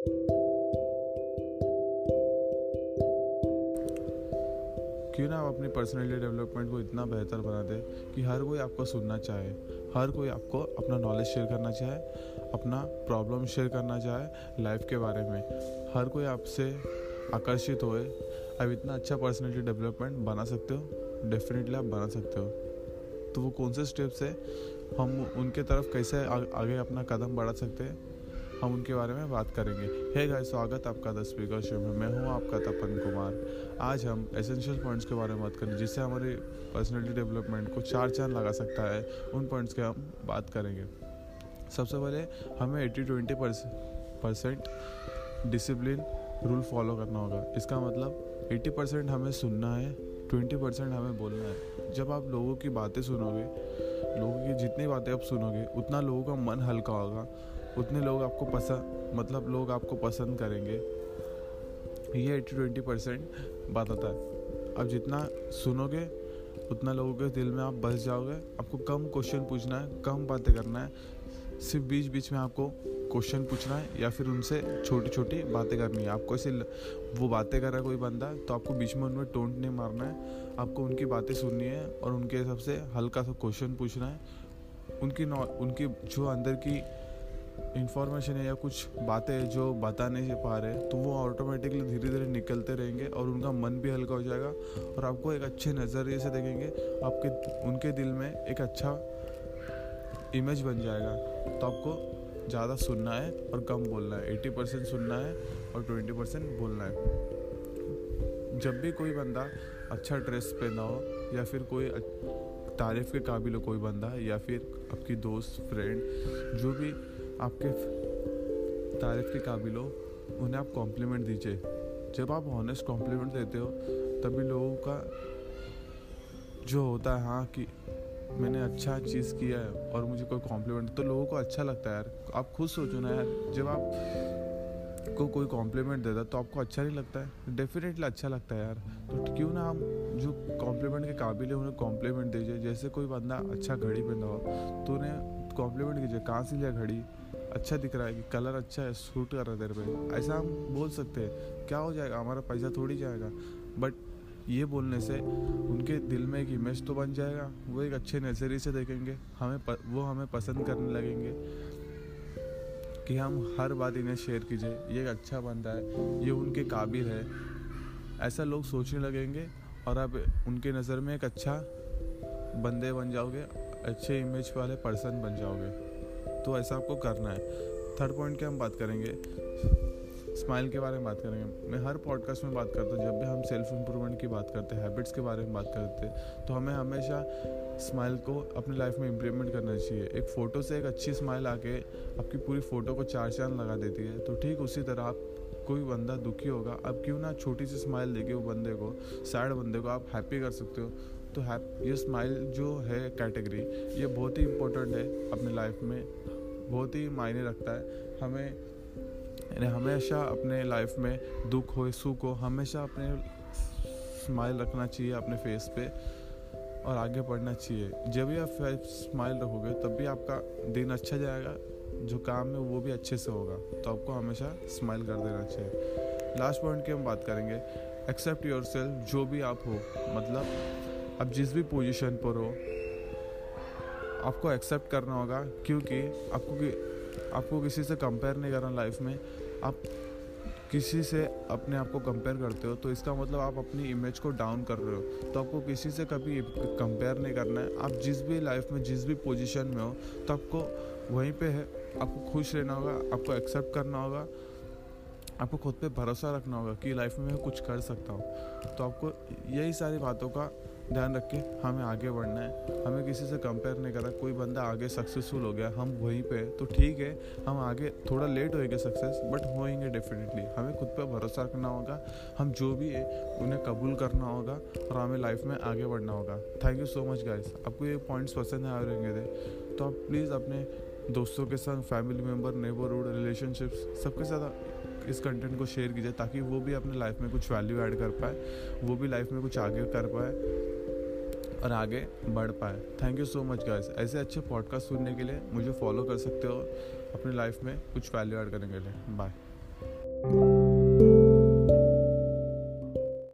क्यों ना आप अपनी पर्सनैलिटी डेवलपमेंट को इतना बेहतर बना दे कि हर कोई आपको सुनना चाहे, हर कोई आपको अपना नॉलेज शेयर करना चाहे, अपना प्रॉब्लम शेयर करना चाहे लाइफ के बारे में। हर कोई आपसे आकर्षित होए, आप इतना अच्छा पर्सनैलिटी डेवलपमेंट बना सकते हो डेफिनेटली आप बना सकते हो। तो वो कौन से स्टेप्स है? हम उनके तरफ़ कैसे आगे अपना कदम बढ़ा सकते हैं? हम उनके बारे में बात करेंगे। हे गाइस स्वागत आपका द स्पीकर शो में। मैं हूँ आपका तपन कुमार। आज हम एसेंशियल पॉइंट्स के बारे में बात करेंगे, जिससे हमारी पर्सनैलिटी डेवलपमेंट को चार चाँद लगा सकता है। उन पॉइंट्स के हम बात करेंगे। सबसे पहले हमें eighty twenty percent discipline rule follow करना होगा। इसका मतलब एट्टी परसेंट हमें सुनना है ट्वेंटी परसेंट हमें बोलना है। जब आप लोगों की बातें सुनोगे, लोगों की जितनी बातें आप सुनोगे, उतना लोगों का मन हल्का होगा। उतने लोग आपको पसंद मतलब लोग आपको पसंद करेंगे। ये एट्टी ट्वेंटी परसेंट बात आता है। अब जितना सुनोगे, उतना लोगों के दिल में आप बस जाओगे। आपको कम क्वेश्चन पूछना है, कम बातें करना है। सिर्फ़ बीच बीच में आपको क्वेश्चन पूछना है या फिर उनसे छोटी छोटी बातें करनी है। आपको ऐसे वो बातें कर रहा है कोई बंदा तो आपको बीच में उनमें टोंट नहीं मारना है। आपको उनकी बातें सुननी है और उनके हिसाब से हल्का सा क्वेश्चन पूछना है। उनकी नॉ, उनकी जो अंदर की इंफॉर्मेशन है या कुछ बातें जो बता नहीं पा रहे तो वो ऑटोमेटिकली धीरे धीरे निकलते रहेंगे और उनका मन भी हल्का हो जाएगा और आपको एक अच्छे नज़रिए से देखेंगे, आपके, उनके दिल में एक अच्छा इमेज बन जाएगा। तो आपको ज़्यादा सुनना है और कम बोलना है एटी परसेंट सुनना है और ट्वेंटी परसेंट बोलना है। जब भी कोई बंदा अच्छा ड्रेस पहना हो या फिर कोई तारीफ़ के काबिल हो कोई बंदा या फिर आपकी दोस्त फ्रेंड जो भी आपके तारीफ़ के काबिल हो, उन्हें आप कॉम्प्लीमेंट दीजिए। जब आप ऑनेस्ट कॉम्प्लीमेंट देते हो, तभी लोगों का जो होता है हाँ कि मैंने अच्छा चीज़ किया है और मुझे कोई कॉम्प्लीमेंट तो लोगों को अच्छा लगता है यार। आप खुद सोचो ना यार, जब आप को कोई कॉम्प्लीमेंट देता तो आपको अच्छा नहीं लगता है? डेफिनेटली अच्छा लगता है यार। तो क्यों ना आप जो कॉम्प्लीमेंट के काबिल है, उन्हें कॉम्प्लीमेंट दीजिए। जैसे कोई बंदा अच्छा घड़ी पहना हो तो उन्हें कॉम्प्लीमेंट कीजिए। कहाँ से लिया घड़ी? अच्छा दिख रहा है कि कलर अच्छा है सूट कर रहा है तेरे पे। ऐसा हम बोल सकते हैं। क्या हो जाएगा? हमारा पैसा थोड़ी जाएगा। बट ये बोलने से उनके दिल में एक इमेज तो बन जाएगा। वो एक अच्छे नज़रिए से देखेंगे। हमें प, वो हमें पसंद करने लगेंगे कि हम हर बात इन्हें शेयर कीजिए। ये एक अच्छा बंदा है। ये उनके काबिल है। ऐसा लोग सोचने लगेंगे और आप उनके नज़र में एक अच्छा बंदे बन जाओगे। अच्छे इमेज वाले पर्सन बन जाओगे। तो ऐसा आपको करना है। थर्ड पॉइंट की हम बात करेंगे। स्माइल के बारे में बात करेंगे। मैं हर पॉडकास्ट में बात करता हूँ। जब भी हम सेल्फ इम्प्रूवमेंट की बात करते हैं हैबिट्स के बारे में बात करते हैं तो हमें हमेशा स्माइल को अपनी लाइफ में इम्प्लीमेंट करना चाहिए। एक फ़ोटो से एक अच्छी स्माइल आके आपकी पूरी फ़ोटो को चार चाँद लगा देती है। तो ठीक उसी तरह आप कोई बंदा दुखी होगा, अब क्यों ना छोटी सी स्माइल देगी वो बंदे को सैड बंदे को, आप हैप्पी कर सकते हो। तो है ये स्माइल जो है कैटेगरी ये बहुत ही इम्पोर्टेंट है अपनी लाइफ में, बहुत ही मायने रखता है। हमें हमेशा अपने लाइफ में दुख हो, सुख हो, हमेशा अपने स्माइल रखना चाहिए अपने फेस पे और आगे बढ़ना चाहिए। जब भी आप स्माइल रखोगे, तब भी आपका दिन अच्छा जाएगा। जो काम है वो भी अच्छे से होगा। तो आपको हमेशा स्माइल कर देना चाहिए। लास्ट पॉइंट की हम बात करेंगे। एक्सेप्ट योर सेल्फ जो भी आप हो। मतलब आप जिस भी पोजीशन पर हो आपको एक्सेप्ट करना होगा। क्योंकि आपको कि, आपको किसी से कंपेयर नहीं करना लाइफ में। आप किसी से अपने आप को कंपेयर करते हो तो इसका मतलब आप अपनी इमेज को डाउन कर रहे हो। तो आपको किसी से कभी कंपेयर नहीं करना है। आप जिस भी लाइफ में जिस भी पोजीशन में हो तो आपको वहीं पे है। आपको खुश रहना होगा, आपको एक्सेप्ट करना होगा, आपको खुद पे भरोसा रखना होगा कि लाइफ में मैं कुछ कर सकता हूँ। तो आपको यही सारी बातों का ध्यान रख के हमें आगे बढ़ना है। हमें किसी से कंपेयर नहीं करना, कोई बंदा आगे सक्सेसफुल हो गया, हम वहीं पे तो ठीक है, हम आगे थोड़ा लेट होएँगे सक्सेस बट होएँगे डेफिनेटली हमें खुद पे भरोसा रखना होगा, हम जो भी है, उन्हें कबूल करना होगा और हमें लाइफ में आगे बढ़ना होगा। Thank you so much guys आपको ये पॉइंट्स पसंद आ रहेंगे थे तो आप प्लीज़ अपने दोस्तों के साथ फैमिली मेंबर नेबरहुड रिलेशनशिप्स सबके साथ इस कंटेंट को शेयर कीजिए ताकि वो भी अपने लाइफ में कुछ वैल्यू ऐड कर पाए, वो भी लाइफ में कुछ आगे कर पाए और आगे बढ़ पाए। Thank you so much guys ऐसे अच्छे पॉडकास्ट सुनने के लिए मुझे फॉलो कर सकते हो अपनी लाइफ में कुछ वैल्यू ऐड करने के लिए। बाय